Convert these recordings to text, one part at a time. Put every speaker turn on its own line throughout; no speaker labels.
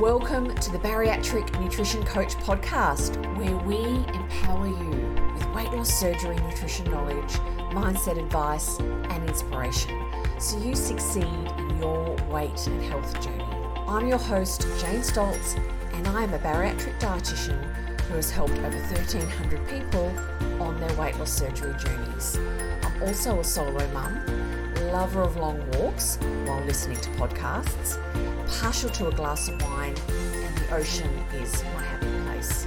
Welcome to the Bariatric Nutrition Coach podcast, where we empower you with weight loss surgery, nutrition knowledge, mindset advice, and inspiration so you succeed in your weight and health journey. I'm your host, Jane Stoltz, and I am a bariatric dietitian who has helped over 1,300 people on their weight loss surgery journeys. I'm also a solo mum, lover of long walks while listening to podcasts, partial to a glass of wine, and the ocean is my happy place.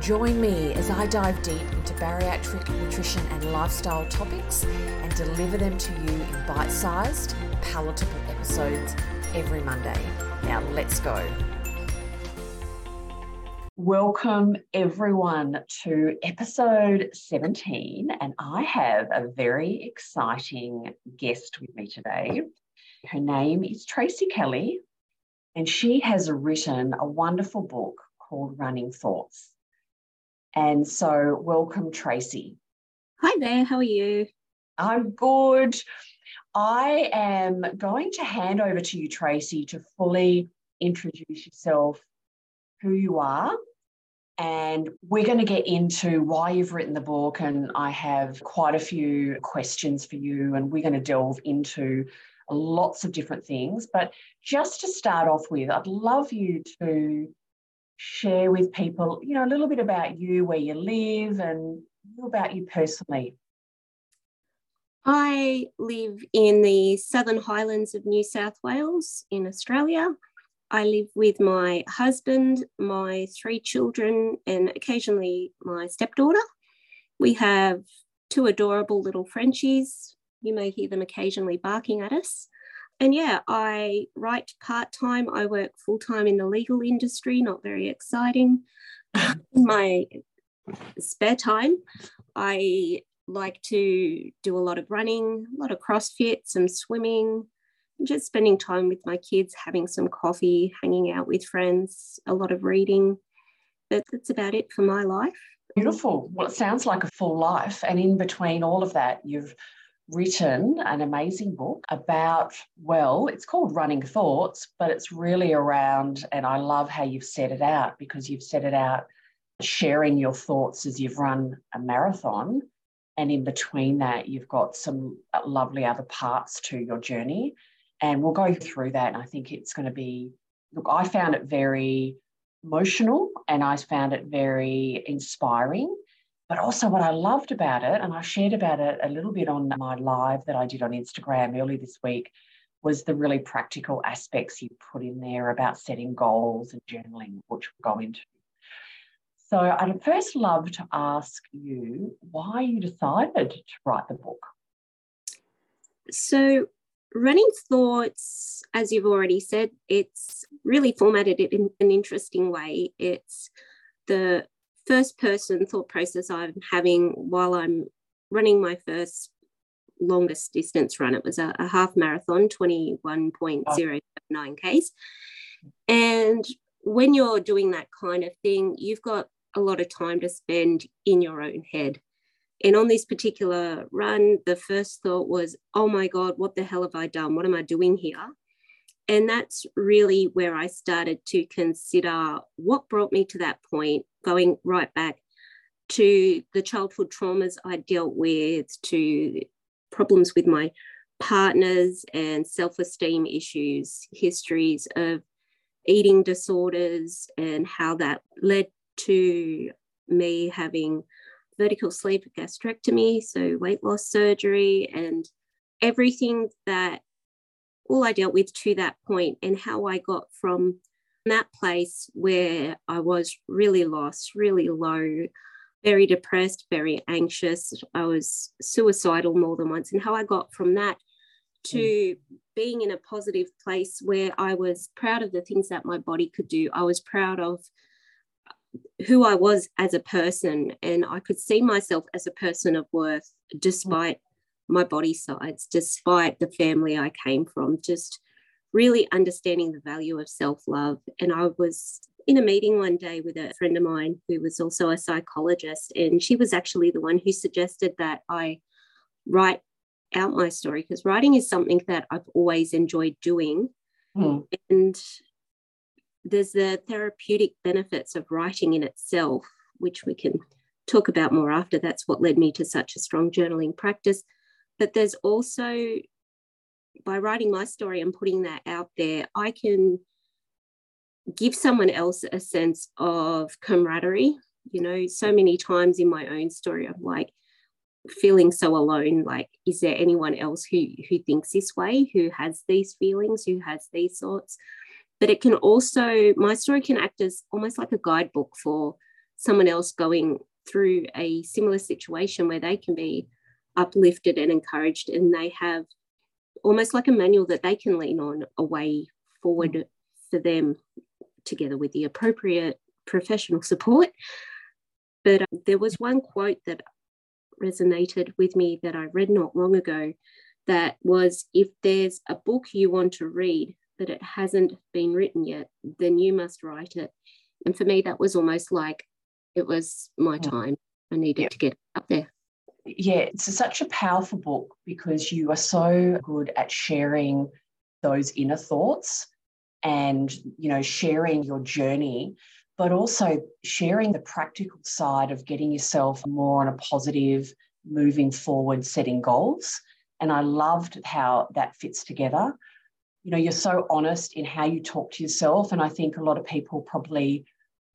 Join me as I dive deep into bariatric nutrition and lifestyle topics and deliver them to you in bite sized, palatable episodes every Monday. Now, let's go. Welcome, everyone, to episode 17. And I have a very exciting guest with me today. Her name is Tracey Kelly, and she has written a wonderful book called Running Thoughts. And so, welcome, Tracey.
Hi there, how are you?
I'm good. I am going to hand over to you, Tracey, to fully introduce yourself, who you are, and we're going to get into why you've written the book. And I have quite a few questions for you, and we're going to delve into lots of different things. But just to start off with, I'd love you to share with people, you know, a little bit about you, where you live, and about you personally.
I live in the Southern Highlands of New South Wales in Australia. I live with my husband, my three children, and occasionally my stepdaughter. We have two adorable little Frenchies. You may hear them occasionally barking at us and yeah, I write part time. I work full time in the legal industry, not very exciting. in my spare time, I like to do a lot of running, a lot of CrossFit, some swimming, just spending time with my kids, having some coffee, hanging out with friends, a lot of reading. But that's about it for my life.
Beautiful. Well, it sounds like a full life. And in between all of that, you've written an amazing book about, well, it's called Running Thoughts, but it's really around, and I love how you've set it out because you've set it out sharing your thoughts as you've run a marathon. And in between that, you've got some lovely other parts to your journey. And we'll go through that. And I think it's going to be, look, I found it very emotional and I found it very inspiring but also, what I loved about it, and I shared about it a little bit on my live that I did on Instagram early this week, was the really practical aspects you put in there about setting goals and journaling, which we'll go into. So, I'd first love to ask you why you decided to write the book.
So, Running Thoughts, as you've already said, it's really formatted it in an interesting way. It's the first person thought process I'm having while I'm running my first longest distance run. It was a, a half marathon, 21.09 Ks. And when you're doing that kind of thing, you've got a lot of time to spend in your own head. And on this particular run, the first thought was, oh my God, what the hell have I done? What am I doing here? And that's really where I started to consider what brought me to that point, going right back to the childhood traumas I dealt with, to problems with my partners and self esteem issues, histories of eating disorders, and how that led to me having vertical sleeve gastrectomy, so weight loss surgery, and everything that all I dealt with to that point and how I got from that place where I was really lost, really low, very depressed, very anxious. I was suicidal more than once, and how I got from that to mm. being in a positive place where I was proud of the things that my body could do. I was proud of who I was as a person, and I could see myself as a person of worth despite my body size, despite the family I came from, just really understanding the value of self love. And I was in a meeting one day with a friend of mine who was also a psychologist, and she was actually the one who suggested that I write out my story because writing is something that I've always enjoyed doing. Mm. And there's the therapeutic benefits of writing in itself, which we can talk about more after. That's what led me to such a strong journaling practice. But there's also, by writing my story and putting that out there, I can give someone else a sense of camaraderie. You know, so many times in my own story, I'm like, feeling so alone like is there anyone else who who thinks this way who has these feelings who has these thoughts but it can also my story can act as almost like a guidebook for someone else going through a similar situation where they can be uplifted and encouraged and they have almost like a manual that they can lean on a way forward for them together with the appropriate professional support. But um, there was one quote that resonated with me that I read not long ago that was if there's a book you want to read, but it hasn't been written yet, then you must write it. And for me, that was almost like it was my time. I needed yep. to get up there.
Yeah, it's such a powerful book because you are so good at sharing those inner thoughts and you know sharing your journey but also sharing the practical side of getting yourself more on a positive, moving forward, setting goals. And I loved how that fits together. You know, you're so honest in how you talk to yourself. And I think a lot of people probably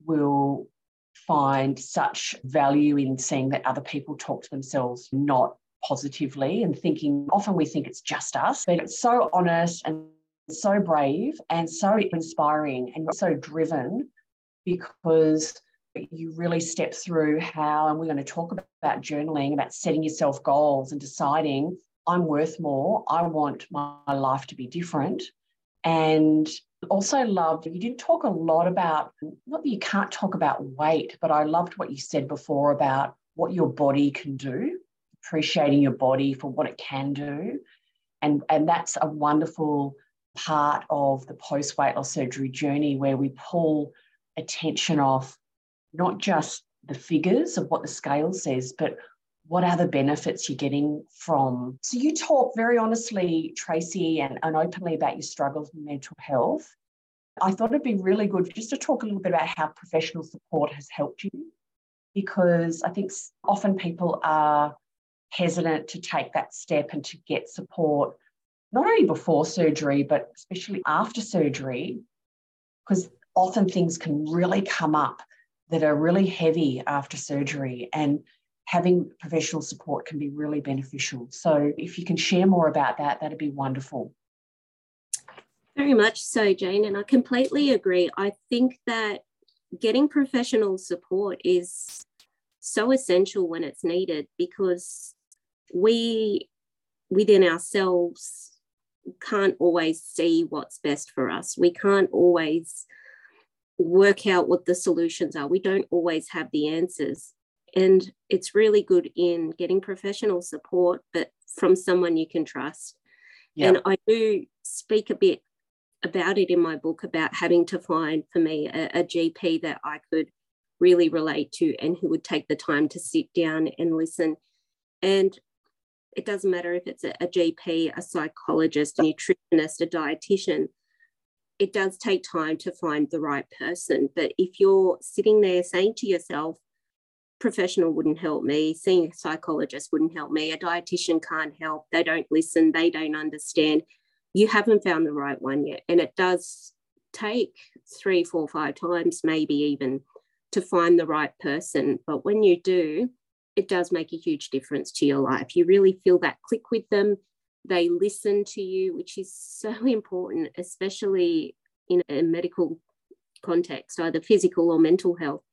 will find such value in seeing that other people talk to themselves not positively and thinking often we think it's just us, but it's so honest and so brave and so inspiring and so driven because you really step through how, and we're going to talk about journaling, about setting yourself goals and deciding I'm worth more. I want my life to be different. And also loved, you didn't talk a lot about, not that you can't talk about weight, but I loved what you said before about what your body can do, appreciating your body for what it can do. And, and that's a wonderful part of the post weight loss surgery journey where we pull attention off not just the figures of what the scale says, but what are the benefits you're getting from. So you talk very honestly, Tracey, and, and openly about your struggles with mental health. I thought it'd be really good just to talk a little bit about how professional support has helped you, because I think often people are hesitant to take that step and to get support, not only before surgery, but especially after surgery, because often things can really come up that are really heavy after surgery and having professional support can be really beneficial. So if you can share more about that, that'd be wonderful.
Very much so, Jane, and I completely agree. I think that getting professional support is so essential when it's needed because we within ourselves can't always see what's best for us. We can't always work out what the solutions are. We don't always have the answers. And it's really good in getting professional support, but from someone you can trust. And I do speak a bit about it in my book about having to find for me a, a GP that I could really relate to and who would take the time to sit down and listen. And it doesn't matter if it's a, a GP, a psychologist, a nutritionist, a dietitian, it does take time to find the right person. But if you're sitting there saying to yourself, professional wouldn't help me, seeing a psychologist wouldn't help me, a dietitian can't help, they don't listen, they don't understand, you haven't found the right one yet. And it does take three, four, five times, maybe even to find the right person. But when you do, it does make a huge difference to your life. You really feel that click with them they listen to you, which is so important, especially in a medical context, either physical or mental health.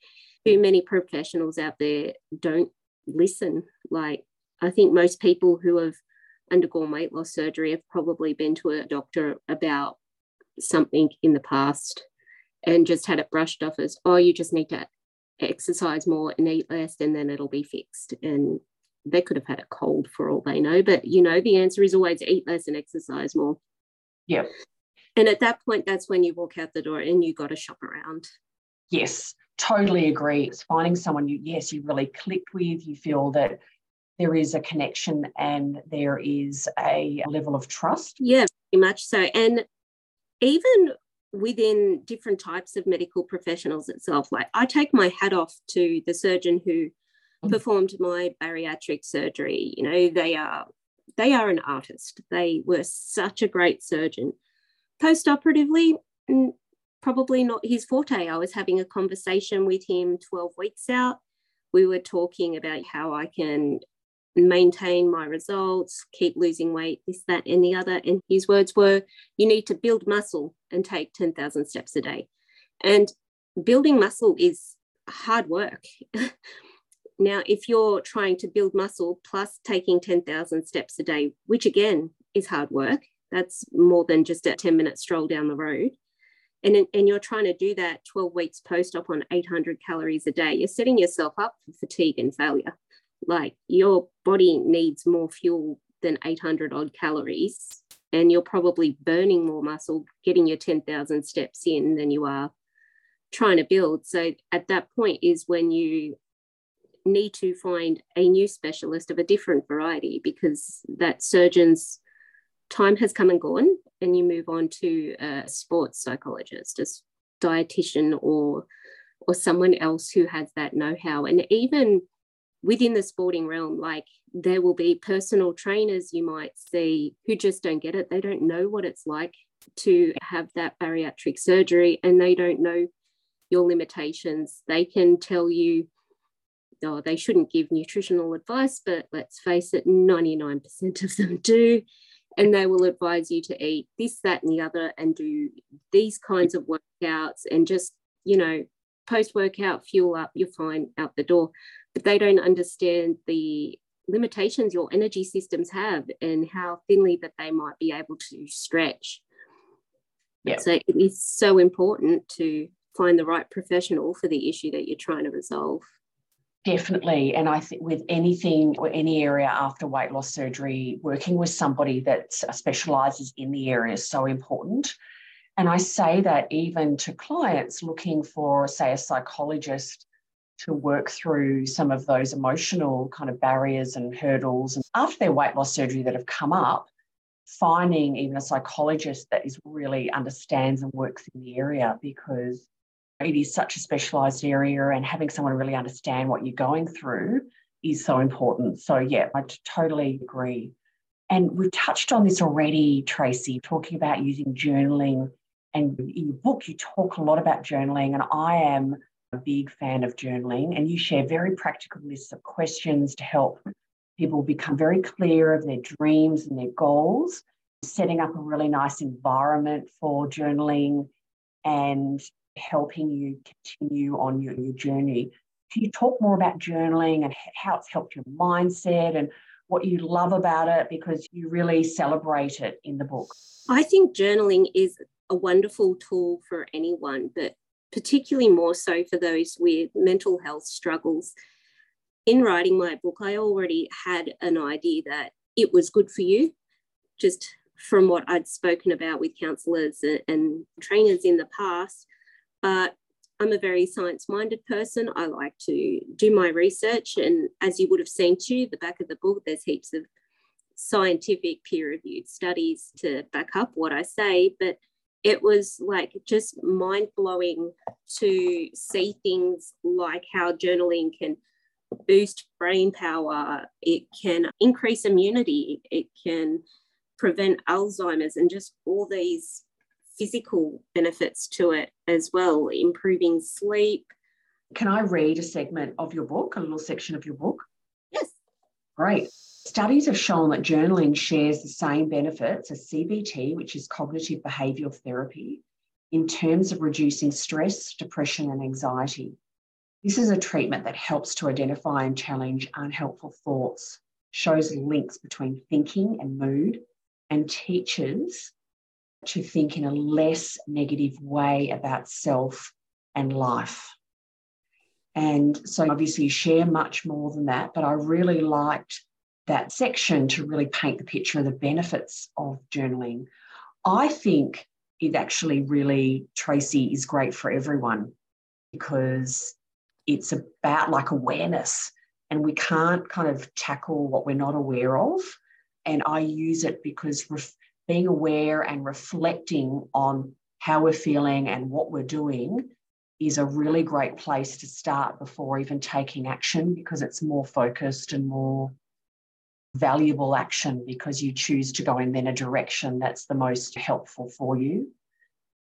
Too many professionals out there don't listen. Like, I think most people who have undergone weight loss surgery have probably been to a doctor about something in the past and just had it brushed off as, oh, you just need to exercise more and eat less, and then it'll be fixed. And they could have had a cold for all they know. But you know, the answer is always eat less and exercise more.
Yeah.
And at that point, that's when you walk out the door and you got to shop around.
Yes, totally agree. It's finding someone you, yes, you really clicked with, you feel that there is a connection and there is a level of trust.
Yeah, very much so. And even within different types of medical professionals itself. Like I take my hat off to the surgeon who mm. performed my bariatric surgery. You know, they are they are an artist. They were such a great surgeon. Post-operatively, probably not his forte. I was having a conversation with him 12 weeks out. We were talking about how I can maintain my results, keep losing weight, this, that, and the other. And his words were, you need to build muscle and take 10,000 steps a day. And building muscle is hard work. now, if you're trying to build muscle plus taking 10,000 steps a day, which again is hard work, that's more than just a 10 minute stroll down the road. And, and you're trying to do that 12 weeks post op on 800 calories a day, you're setting yourself up for fatigue and failure like your body needs more fuel than 800 odd calories and you're probably burning more muscle getting your 10,000 steps in than you are trying to build. So at that point is when you need to find a new specialist of a different variety because that surgeon's time has come and gone and you move on to a sports psychologist, a dietitian or or someone else who has that know-how and even within the sporting realm, like there will be personal trainers you might see who just don't get it. They don't know what it's like to have that bariatric surgery and they don't know your limitations. They can tell you, oh, they shouldn't give nutritional advice, but let's face it, 99% of them do. And they will advise you to eat this, that, and the other, and do these kinds of workouts and just, you know, post workout, fuel up, you're fine out the door but they don't understand the limitations your energy systems have and how thinly that they might be able to stretch. So it is so important to find the right professional for the issue that you're trying to resolve.
Definitely. And I think with anything or any area after weight loss surgery, working with somebody that specializes in the area is so important. And I say that even to clients looking for, say, a psychologist to work through some of those emotional kind of barriers and hurdles. And after their weight loss surgery that have come up, finding even a psychologist that is really understands and works in the area because it is such a specialized area and having someone really understand what you're going through is so important. So yeah, I totally agree. And we've touched on this already, Tracey, talking about using journaling. And in your book, you talk a lot about journaling, and I am a big fan of journaling, and you share very practical lists of questions to help people become very clear of their dreams and their goals, setting up a really nice environment for journaling and helping you continue on your, your journey. Can you talk more about journaling and how it's helped your mindset and what you love about it because you really celebrate it in the book?
I think journaling is a wonderful tool for anyone, but particularly more so for those with mental health struggles. In writing my book, I already had an idea that it was good for you, just from what I'd spoken about with counsellors and trainers in the past. But I'm a very science minded person. I like to do my research. And as you would have seen too, the back of the book, there's heaps of scientific peer reviewed studies to back up what I say. But it was like just mind blowing to see things like how journaling can boost brain power, it can increase immunity, it can prevent Alzheimer's, and just all these physical benefits to it as well, improving sleep.
Can I read a segment of your book, a little section of your book?
Yes.
Great. Studies have shown that journaling shares the same benefits as CBT, which is cognitive behavioural therapy, in terms of reducing stress, depression, and anxiety. This is a treatment that helps to identify and challenge unhelpful thoughts, shows links between thinking and mood, and teaches to think in a less negative way about self and life. And so, obviously, you share much more than that, but I really liked that section to really paint the picture of the benefits of journaling. I think it actually really, Tracey, is great for everyone because it's about like awareness and we can't kind of tackle what we're not aware of. And I use it because being aware and reflecting on how we're feeling and what we're doing is a really great place to start before even taking action because it's more focused and more valuable action because you choose to go in then a direction that's the most helpful for you.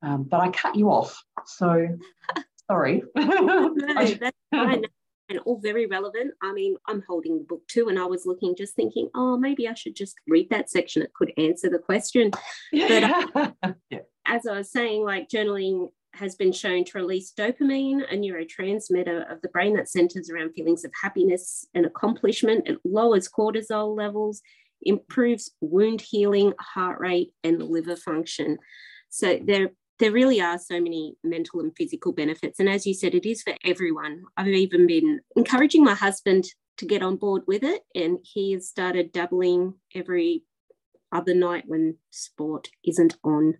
Um, but I cut you off, so sorry.
no, that's fine. And all very relevant. I mean, I'm holding the book too, and I was looking, just thinking, oh, maybe I should just read that section. It could answer the question.
Yeah.
But um, yeah. as I was saying, like journaling has been shown to release dopamine, a neurotransmitter of the brain that centers around feelings of happiness and accomplishment. It lowers cortisol levels, improves wound healing, heart rate, and liver function. So there, there really are so many mental and physical benefits. And as you said, it is for everyone. I've even been encouraging my husband to get on board with it, and he has started dabbling every other night when sport isn't on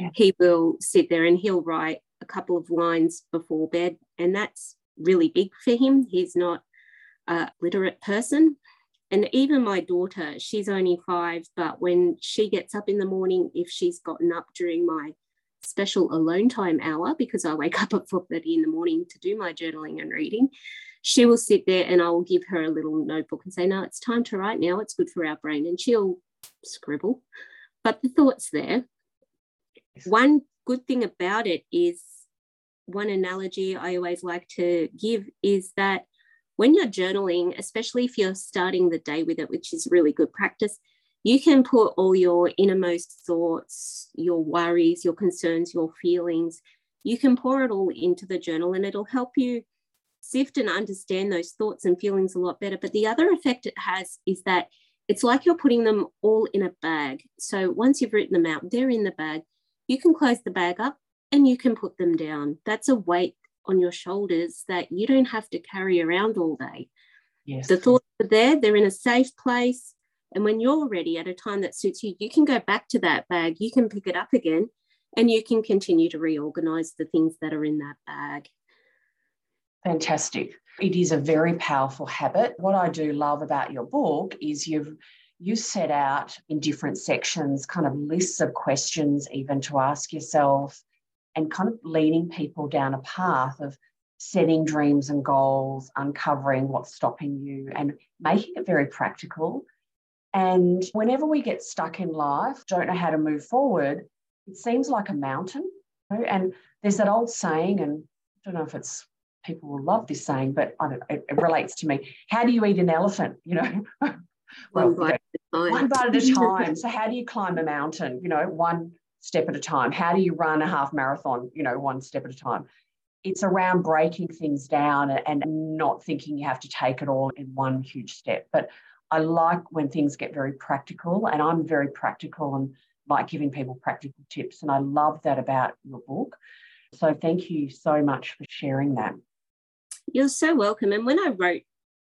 yeah. he will sit there and he'll write a couple of lines before bed. And that's really big for him. He's not a literate person. And even my daughter, she's only five, but when she gets up in the morning, if she's gotten up during my special alone time hour, because I wake up at 4.30 in the morning to do my journaling and reading, she will sit there and I will give her a little notebook and say, no, it's time to write now. It's good for our brain. And she'll scribble. But the thought's there. One good thing about it is one analogy I always like to give is that when you're journaling, especially if you're starting the day with it, which is really good practice, you can put all your innermost thoughts, your worries, your concerns, your feelings, you can pour it all into the journal and it'll help you sift and understand those thoughts and feelings a lot better. But the other effect it has is that it's like you're putting them all in a bag. So once you've written them out, they're in the bag you can close the bag up and you can put them down. That's a weight on your shoulders that you don't have to carry around all day. Yes. The thoughts are there, they're in a safe place. And when you're ready at a time that suits you, you can go back to that bag, you can pick it up again, and you can continue to reorganize the things that are in that bag.
Fantastic. It is a very powerful habit. What I do love about your book is you've you set out in different sections kind of lists of questions, even to ask yourself, and kind of leading people down a path of setting dreams and goals, uncovering what's stopping you, and making it very practical. And whenever we get stuck in life, don't know how to move forward, it seems like a mountain. You know? And there's that old saying, and I don't know if it's people will love this saying, but I don't, it, it relates to me. How do you eat an elephant? You know,
well, one bite
at a time. One bite at a time. so how do you climb a mountain? You know, one step at a time. How do you run a half marathon? You know, one step at a time. It's around breaking things down and not thinking you have to take it all in one huge step. But I like when things get very practical, and I'm very practical and like giving people practical tips. And I love that about your book. So thank you so much for sharing that.
You're so welcome. And when I wrote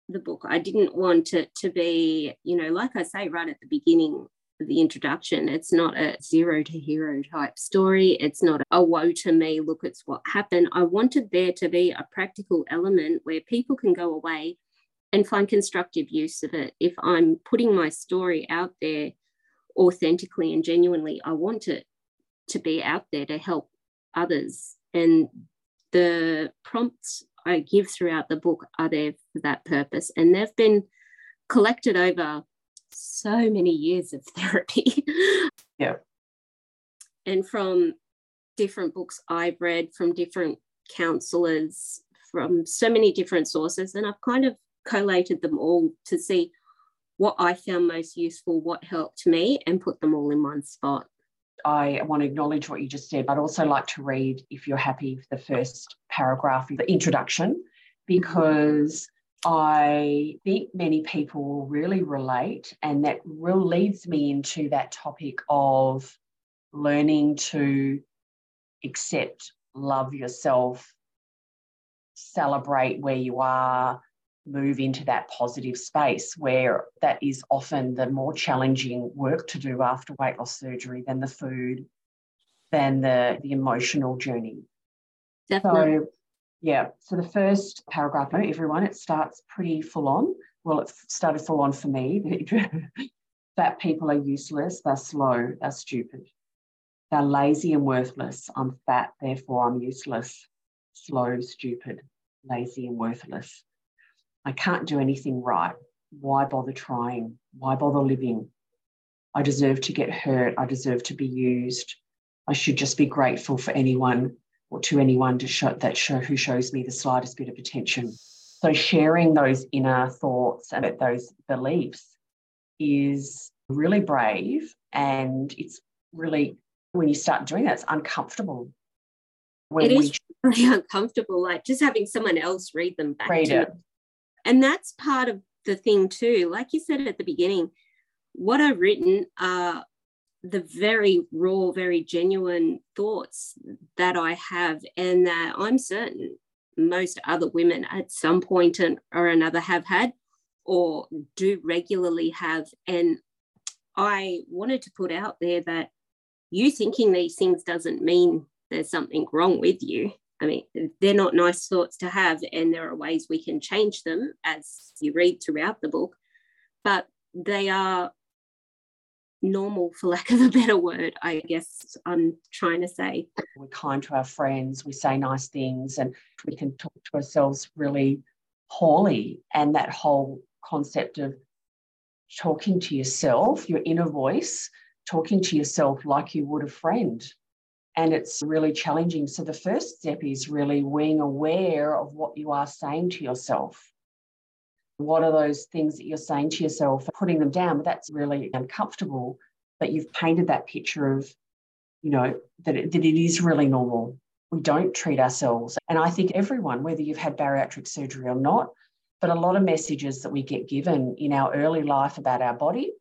the book. I didn't want it to be, you know, like I say right at the beginning of the introduction, it's not a zero to hero type story. It's not a woe to me, look, it's what happened. I wanted there to be a practical element where people can go away and find constructive use of it. If I'm putting my story out there authentically and genuinely, I want it to be out there to help others. And the prompts I give throughout the book are there for that purpose. And they've been collected over so many years of therapy.
yeah.
And from different books I've read, from different counselors, from so many different sources. And I've kind of collated them all to see what I found most useful, what helped me, and put them all in one spot.
I want to acknowledge what you just said, but also like to read, if you're happy, the first paragraph, of the introduction, because I think many people will really relate, and that real leads me into that topic of learning to accept, love yourself, celebrate where you are, move into that positive space where that is often the more challenging work to do after weight loss surgery than the food, than the, the emotional journey.
Definitely.
So, yeah, so the first paragraph, everyone, it starts pretty full on. Well, it started full on for me. Fat people are useless, they're slow, they're stupid. They're lazy and worthless. I'm fat, therefore I'm useless. Slow, stupid, lazy and worthless. I can't do anything right. Why bother trying? Why bother living? I deserve to get hurt. I deserve to be used. I should just be grateful for anyone or to anyone to show that show who shows me the slightest bit of attention. So sharing those inner thoughts and those beliefs is really brave and it's really when you start doing that, it's uncomfortable.
When it is we, really uncomfortable, like just having someone else read them back
read
to
it.
And that's part of the thing too. Like you said at the beginning, what I've written are the very raw, very genuine thoughts that I have, and that I'm certain most other women at some point or another have had or do regularly have. And I wanted to put out there that you thinking these things doesn't mean there's something wrong with you. I mean, they're not nice thoughts to have, and there are ways we can change them as you read throughout the book, but they are normal, for lack of a better word, I guess I'm trying to say.
We're kind to our friends, we say nice things, and we can talk to ourselves really poorly. And that whole concept of talking to yourself, your inner voice, talking to yourself like you would a friend. And it's really challenging. So, the first step is really being aware of what you are saying to yourself. What are those things that you're saying to yourself, putting them down? But that's really uncomfortable. But you've painted that picture of, you know, that it, that it is really normal. We don't treat ourselves. And I think everyone, whether you've had bariatric surgery or not, but a lot of messages that we get given in our early life about our body,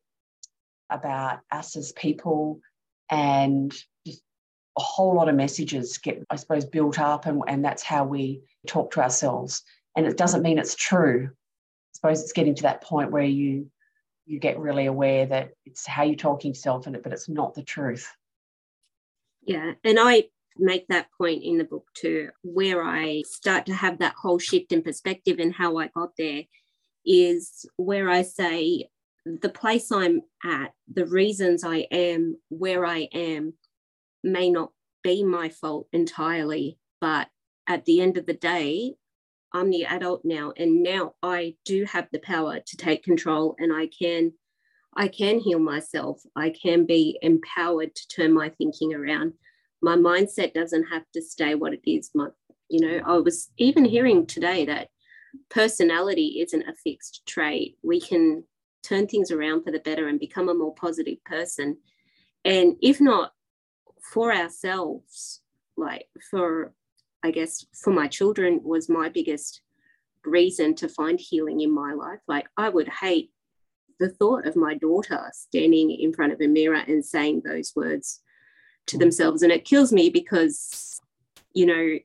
about us as people, and just a whole lot of messages get, I suppose, built up, and, and that's how we talk to ourselves. And it doesn't mean it's true. I suppose it's getting to that point where you you get really aware that it's how you're talking to yourself, in it but it's not the truth.
Yeah, and I make that point in the book too, where I start to have that whole shift in perspective and how I got there is where I say the place I'm at, the reasons I am where I am may not be my fault entirely, but at the end of the day, I'm the adult now and now I do have the power to take control and I can I can heal myself. I can be empowered to turn my thinking around my mindset doesn't have to stay what it is. My, you know, I was even hearing today that personality isn't a fixed trait. We can turn things around for the better and become a more positive person. And if not for ourselves, like for, I guess, for my children was my biggest reason to find healing in my life. Like I would hate the thought of my daughter standing in front of a mirror and saying those words to themselves. And it kills me because, you know,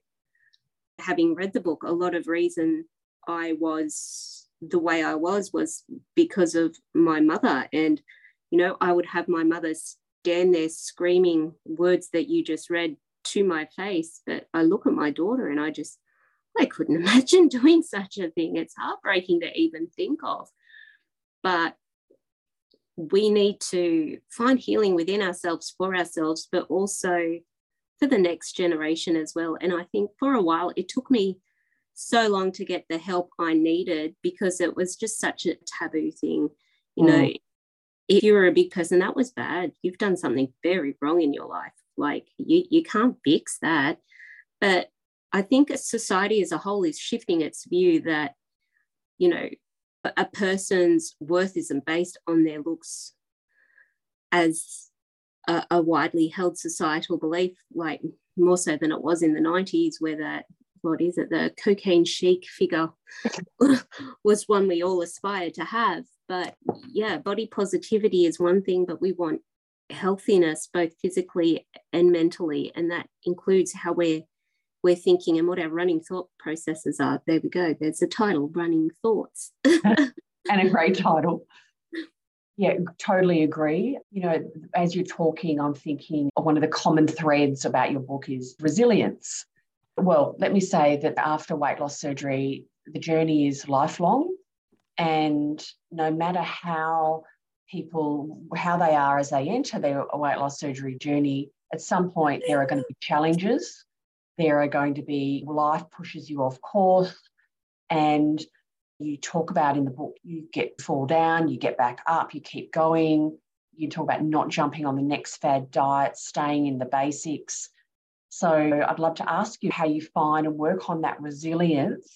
having read the book, a lot of reason I was the way I was was because of my mother. And, you know, I would have my mother stand there screaming words that you just read to my face. But I look at my daughter and I just, I couldn't imagine doing such a thing. It's heartbreaking to even think of. But we need to find healing within ourselves for ourselves, but also for the next generation as well. And I think for a while, it took me so long to get the help I needed because it was just such a taboo thing. You mm. know, if you were a big person, that was bad. You've done something very wrong in your life. Like you, you can't fix that. But I think society as a whole is shifting its view that, you know, a person's worth isn't based on their looks as a, a, widely held societal belief, like more so than it was in the 90s, where that, what is it, the cocaine chic figure was one we all aspired to have. But yeah, body positivity is one thing, but we want healthiness both physically and mentally. And that includes how we're we're thinking and what our running thought processes are. There we go. There's a title, Running Thoughts.
and a great title. Yeah, totally agree. You know, as you're talking, I'm thinking one of the common threads about your book is resilience. Well, let me say that after weight loss surgery, the journey is lifelong. And no matter how people, how they are as they enter their weight loss surgery journey, at some point there are going to be challenges, there are going to be life pushes you off course, and you talk about in the book you get fall down, you get back up, you keep going. You talk about not jumping on the next fad diet, staying in the basics. So I'd love to ask you how you find and work on that resilience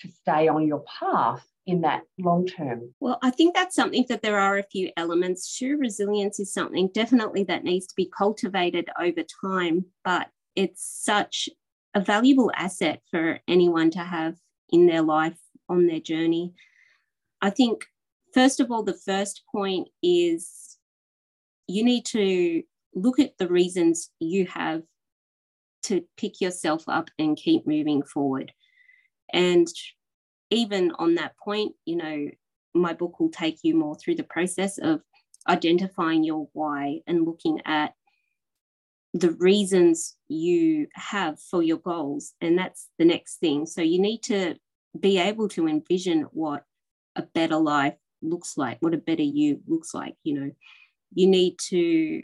to stay on your path in that long term?
Well, I think that's something that there are a few elements to. Resilience is something definitely that needs to be cultivated over time, but it's such a valuable asset for anyone to have in their life on their journey. I think, first of all, the first point is you need to look at the reasons you have to pick yourself up and keep moving forward. And even on that point, you know, my book will take you more through the process of identifying your why and looking at the reasons you have for your goals. And that's the next thing. So you need to be able to envision what a better life looks like, what a better you looks like. You know, you need to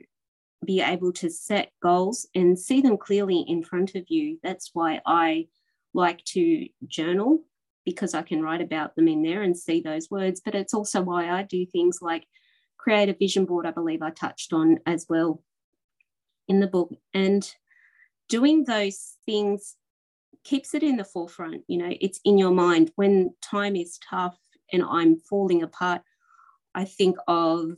be able to set goals and see them clearly in front of you. That's why I like to journal because I can write about them in there and see those words. But it's also why I do things like create a vision board, I believe I touched on as well in the book. And doing those things keeps it in the forefront. You know, it's in your mind. When time is tough and I'm falling apart, I think of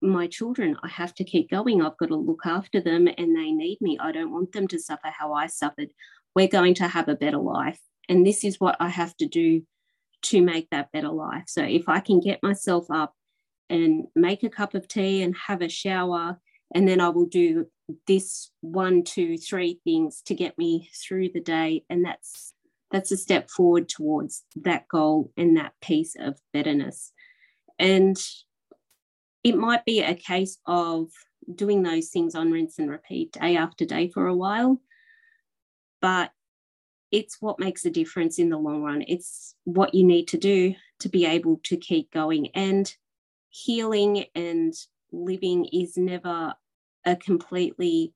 my children. I have to keep going. I've got to look after them and they need me. I don't want them to suffer how I suffered. We're going to have a better life and this is what I have to do to make that better life. So if I can get myself up and make a cup of tea and have a shower, and then I will do this one, two, three things to get me through the day. And that's that's a step forward towards that goal and that piece of betterness. And it might be a case of doing those things on rinse and repeat day after day for a while. But it's what makes a difference in the long run. It's what you need to do to be able to keep going. And healing and living is never a completely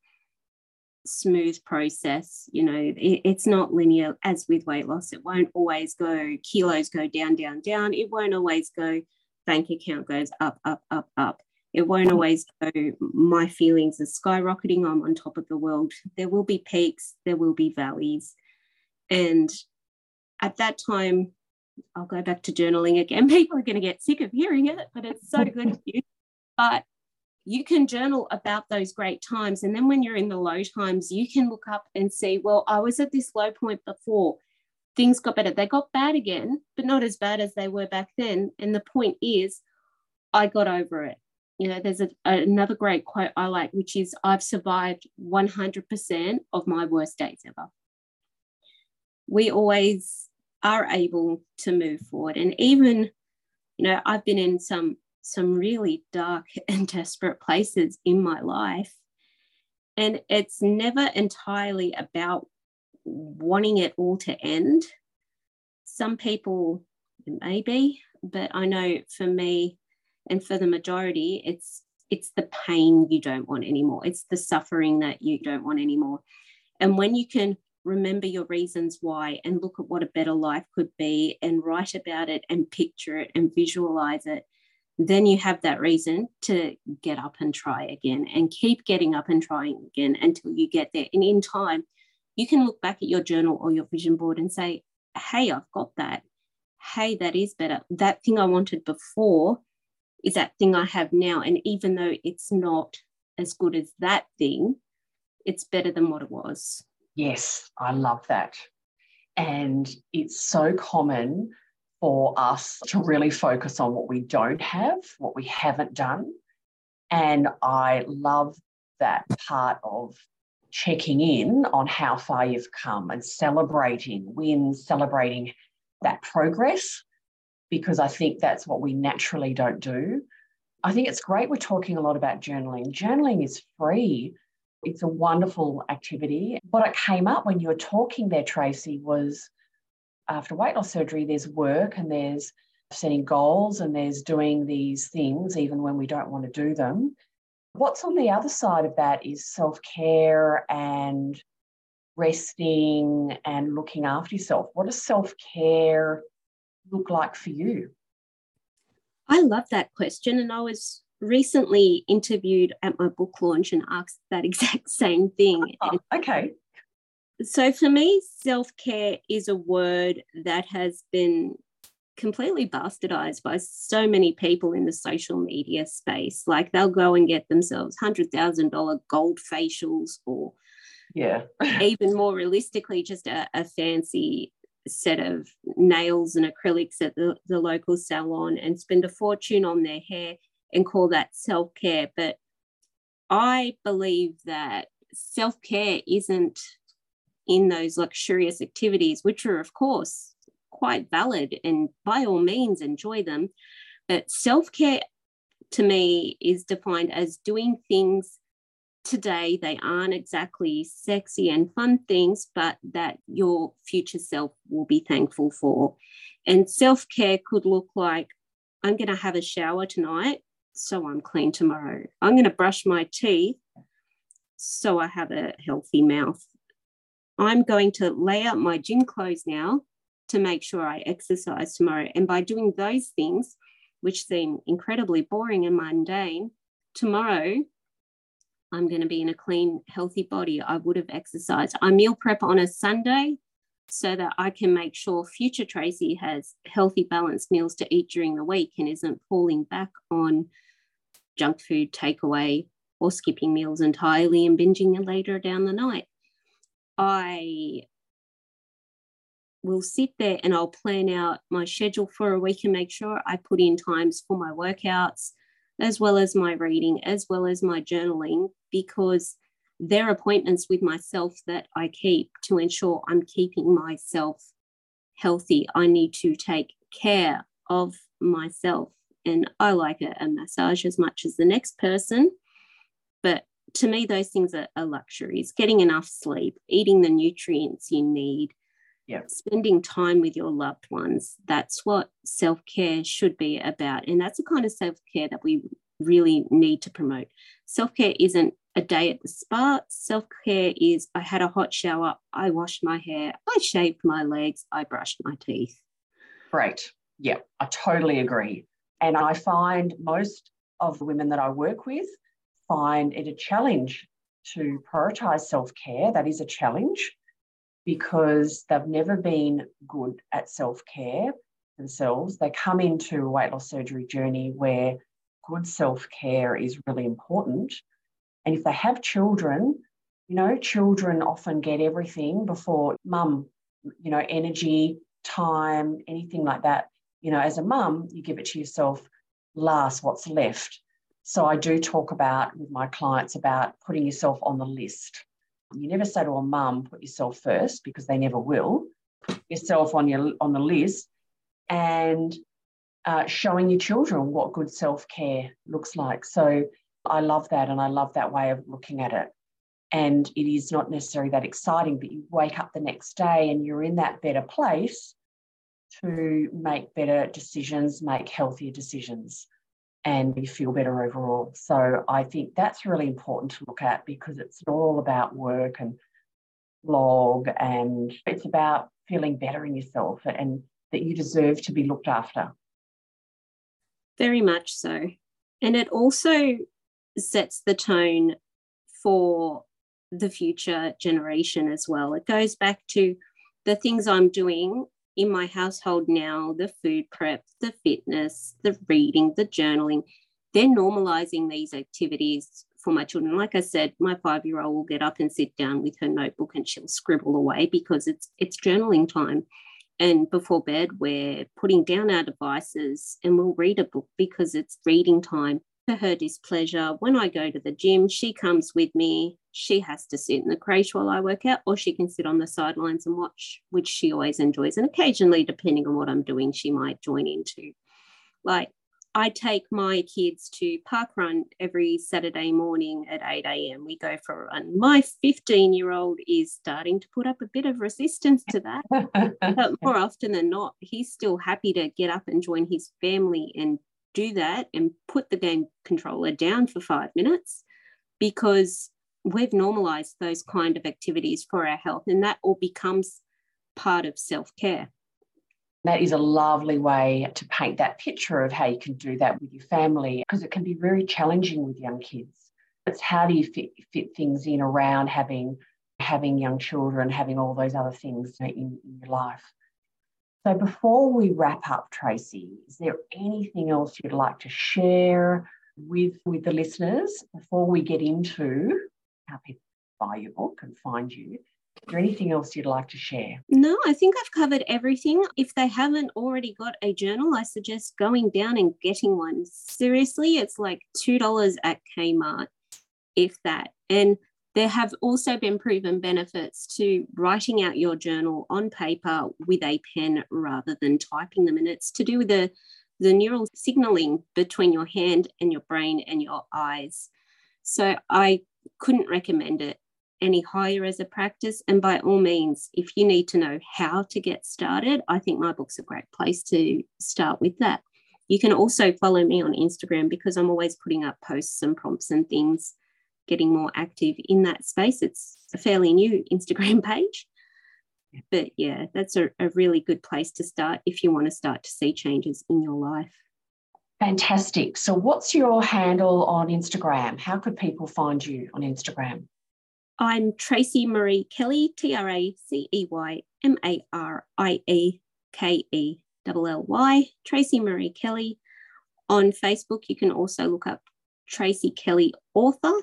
smooth process. You know, it, it's not linear as with weight loss. It won't always go, kilos go down, down, down. It won't always go, bank account goes up, up, up, up. It won't always go, my feelings are skyrocketing, I'm on top of the world. There will be peaks, there will be valleys. And at that time, I'll go back to journaling again. People are going to get sick of hearing it, but it's so good for you. But you can journal about those great times. And then when you're in the low times, you can look up and see, well, I was at this low point before. Things got better. They got bad again, but not as bad as they were back then. And the point is, I got over it. You know, there's a, another great quote I like, which is, I've survived 100% of my worst days ever we always are able to move forward. And even, you know, I've been in some some really dark and desperate places in my life. And it's never entirely about wanting it all to end. Some people maybe, but I know for me and for the majority, it's it's the pain you don't want anymore. It's the suffering that you don't want anymore. And when you can remember your reasons why and look at what a better life could be and write about it and picture it and visualize it then you have that reason to get up and try again and keep getting up and trying again until you get there. And in time you can look back at your journal or your vision board and say hey i've got that. Hey that is better. That thing i wanted before is that thing i have now. And even though it's not as good as that thing it's better than what it was
Yes, I love that. And it's so common for us to really focus on what we don't have, what we haven't done. And I love that part of checking in on how far you've come and celebrating wins, celebrating that progress, because I think that's what we naturally don't do. I think it's great we're talking a lot about journaling. Journaling is free. It's a wonderful activity. What I came up when you were talking there, Tracey, was after weight loss surgery, there's work and there's setting goals and there's doing these things even when we don't want to do them. What's on the other side of that is self care and resting and looking after yourself. What does self care look like for you?
I love that question. And I was recently interviewed at my book launch and asked that exact same thing.
Oh, okay.
So for me, self care is a word that has been completely bastardized by so many people in the social media space. Like they'll go and get themselves $100,000 gold facials or
yeah
even more realistically just a, a, fancy set of nails and acrylics at the, the local salon and spend a fortune on their hair and call that self-care but i believe that self-care isn't in those luxurious activities which are of course quite valid and by all means enjoy them but self-care to me is defined as doing things today they aren't exactly sexy and fun things, but that your future self will be thankful for. And self care could look like I'm going to have a shower tonight, so I'm clean tomorrow. I'm going to brush my teeth, so I have a healthy mouth. I'm going to lay out my gym clothes now to make sure I exercise tomorrow. And by doing those things, which seem incredibly boring and mundane, tomorrow I'm going to be in a clean, healthy body. I would have exercised. I meal prep on a Sunday so that I can make sure future Tracey has healthy, balanced meals to eat during the week and isn't falling back on junk food takeaway or skipping meals entirely and binging later down the night. I will sit there and I'll plan out my schedule for a week and make sure I put in times for my workouts, as well as my reading, as well as my journaling, because they're appointments with myself that I keep to ensure I'm keeping myself healthy. I need to take care of myself. And I like a, a massage as much as the next person. But to me, those things are, are luxuries getting enough sleep, eating the nutrients you need,
yeah.
spending time with your loved ones. That's what self care should be about. And that's the kind of self care that we really need to promote. Self care isn't a day at the spa. Self care is I had a hot shower, I washed my hair, I shaved my legs, I brushed my teeth.
Great. Yeah, I totally agree. And I find most of the women that I work with find it a challenge to prioritize self care. That is a challenge because they've never been good at self care themselves. They come into a weight loss surgery journey where good self care is really important. And if they have children, you know, children often get everything before mum, you know, energy, time, anything like that. You know, as a mum, you give it to yourself last, what's left. So I do talk about with my clients about putting yourself on the list you never say to a mum, put yourself first because they never will. Put yourself on your on the list and uh, showing your children what good self care looks like. So I love that, and I love that way of looking at it. And it is not necessarily that exciting, but you wake up the next day and you're in that better place to make better decisions, make healthier decisions and you feel better overall. So I think that's really important to look at because it's not all about work and log, and it's about feeling better in yourself and that you deserve to be looked after.
Very much so. And it also sets the tone for the future generation as well. It goes back to the things I'm doing in my household now the food prep, the fitness, the reading, the journaling, they're normalizing these activities for my children. Like I said, my five year old will get up and sit down with her notebook and she'll scribble away because it's it's journaling time. And before bed, we're putting down our devices and we'll read a book because it's reading time for her displeasure. When I go to the gym, she comes with me. She has to sit in the creche while I work out, or she can sit on the sidelines and watch, which she always enjoys. And occasionally, depending on what I'm doing, she might join into. Like, I take my kids to park run every Saturday morning at 8 a.m. We go for a run. My 15 year old is starting to put up a bit of resistance to that. but more often than not, he's still happy to get up and join his family and do that and put the game controller down for five minutes because we've normalized those kind of activities for our health and that all becomes part of self-care.
That is a lovely way to paint that picture of how you can do that with your family because it can be very challenging with young kids. It's how do you fit, fit things in around having having young children having all those other things in, in your life? So before we wrap up tracey is there anything else you'd like to share with with the listeners before we get into how people buy your book and find you. Is there anything else you'd like to share?
No, I think I've covered everything. If they haven't already got a journal, I suggest going down and getting one. Seriously, it's like $2 at Kmart, if that. And there have also been proven benefits to writing out your journal on paper with a pen rather than typing them. And it's to do with the, the neural signaling between your hand and your brain and your eyes. So I couldn't recommend it any higher as a practice. And by all means, if you need to know how to get started, I think my book's a great place to start with that. You can also follow me on Instagram because I'm always putting up posts and prompts and things, getting more active in that space. It's a fairly new Instagram page. But yeah, that's a, a really good place to start if you want to start to see changes in your life.
Fantastic. So, what's your handle on Instagram? How could people find you on Instagram?
I'm Tracey Marie Kelly, T R A C E Y M A R I E K E L L Y, Tracey Marie Kelly. On Facebook, you can also look up Tracey Kelly Author.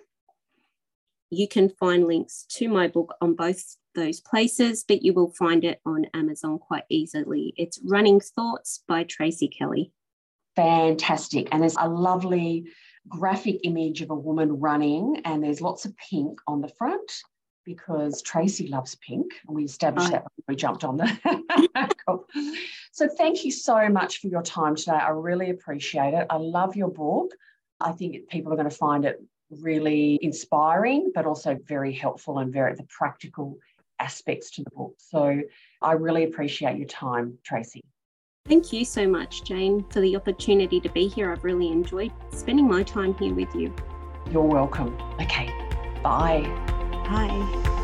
You can find links to my book on both those places, but you will find it on Amazon quite easily. It's Running Thoughts by Tracey Kelly
fantastic. And there's a lovely graphic image of a woman running, and there's lots of pink on the front because Tracey loves pink. And we established oh. that we jumped on the. so thank you so much for your time today. I really appreciate it. I love your book. I think people are going to find it really inspiring, but also very helpful and very the practical aspects to the book. So I really appreciate your time, Tracey.
Thank you so much, Jane, for the opportunity to be here. I've really enjoyed spending my time here with you.
You're welcome. Okay, bye.
Bye.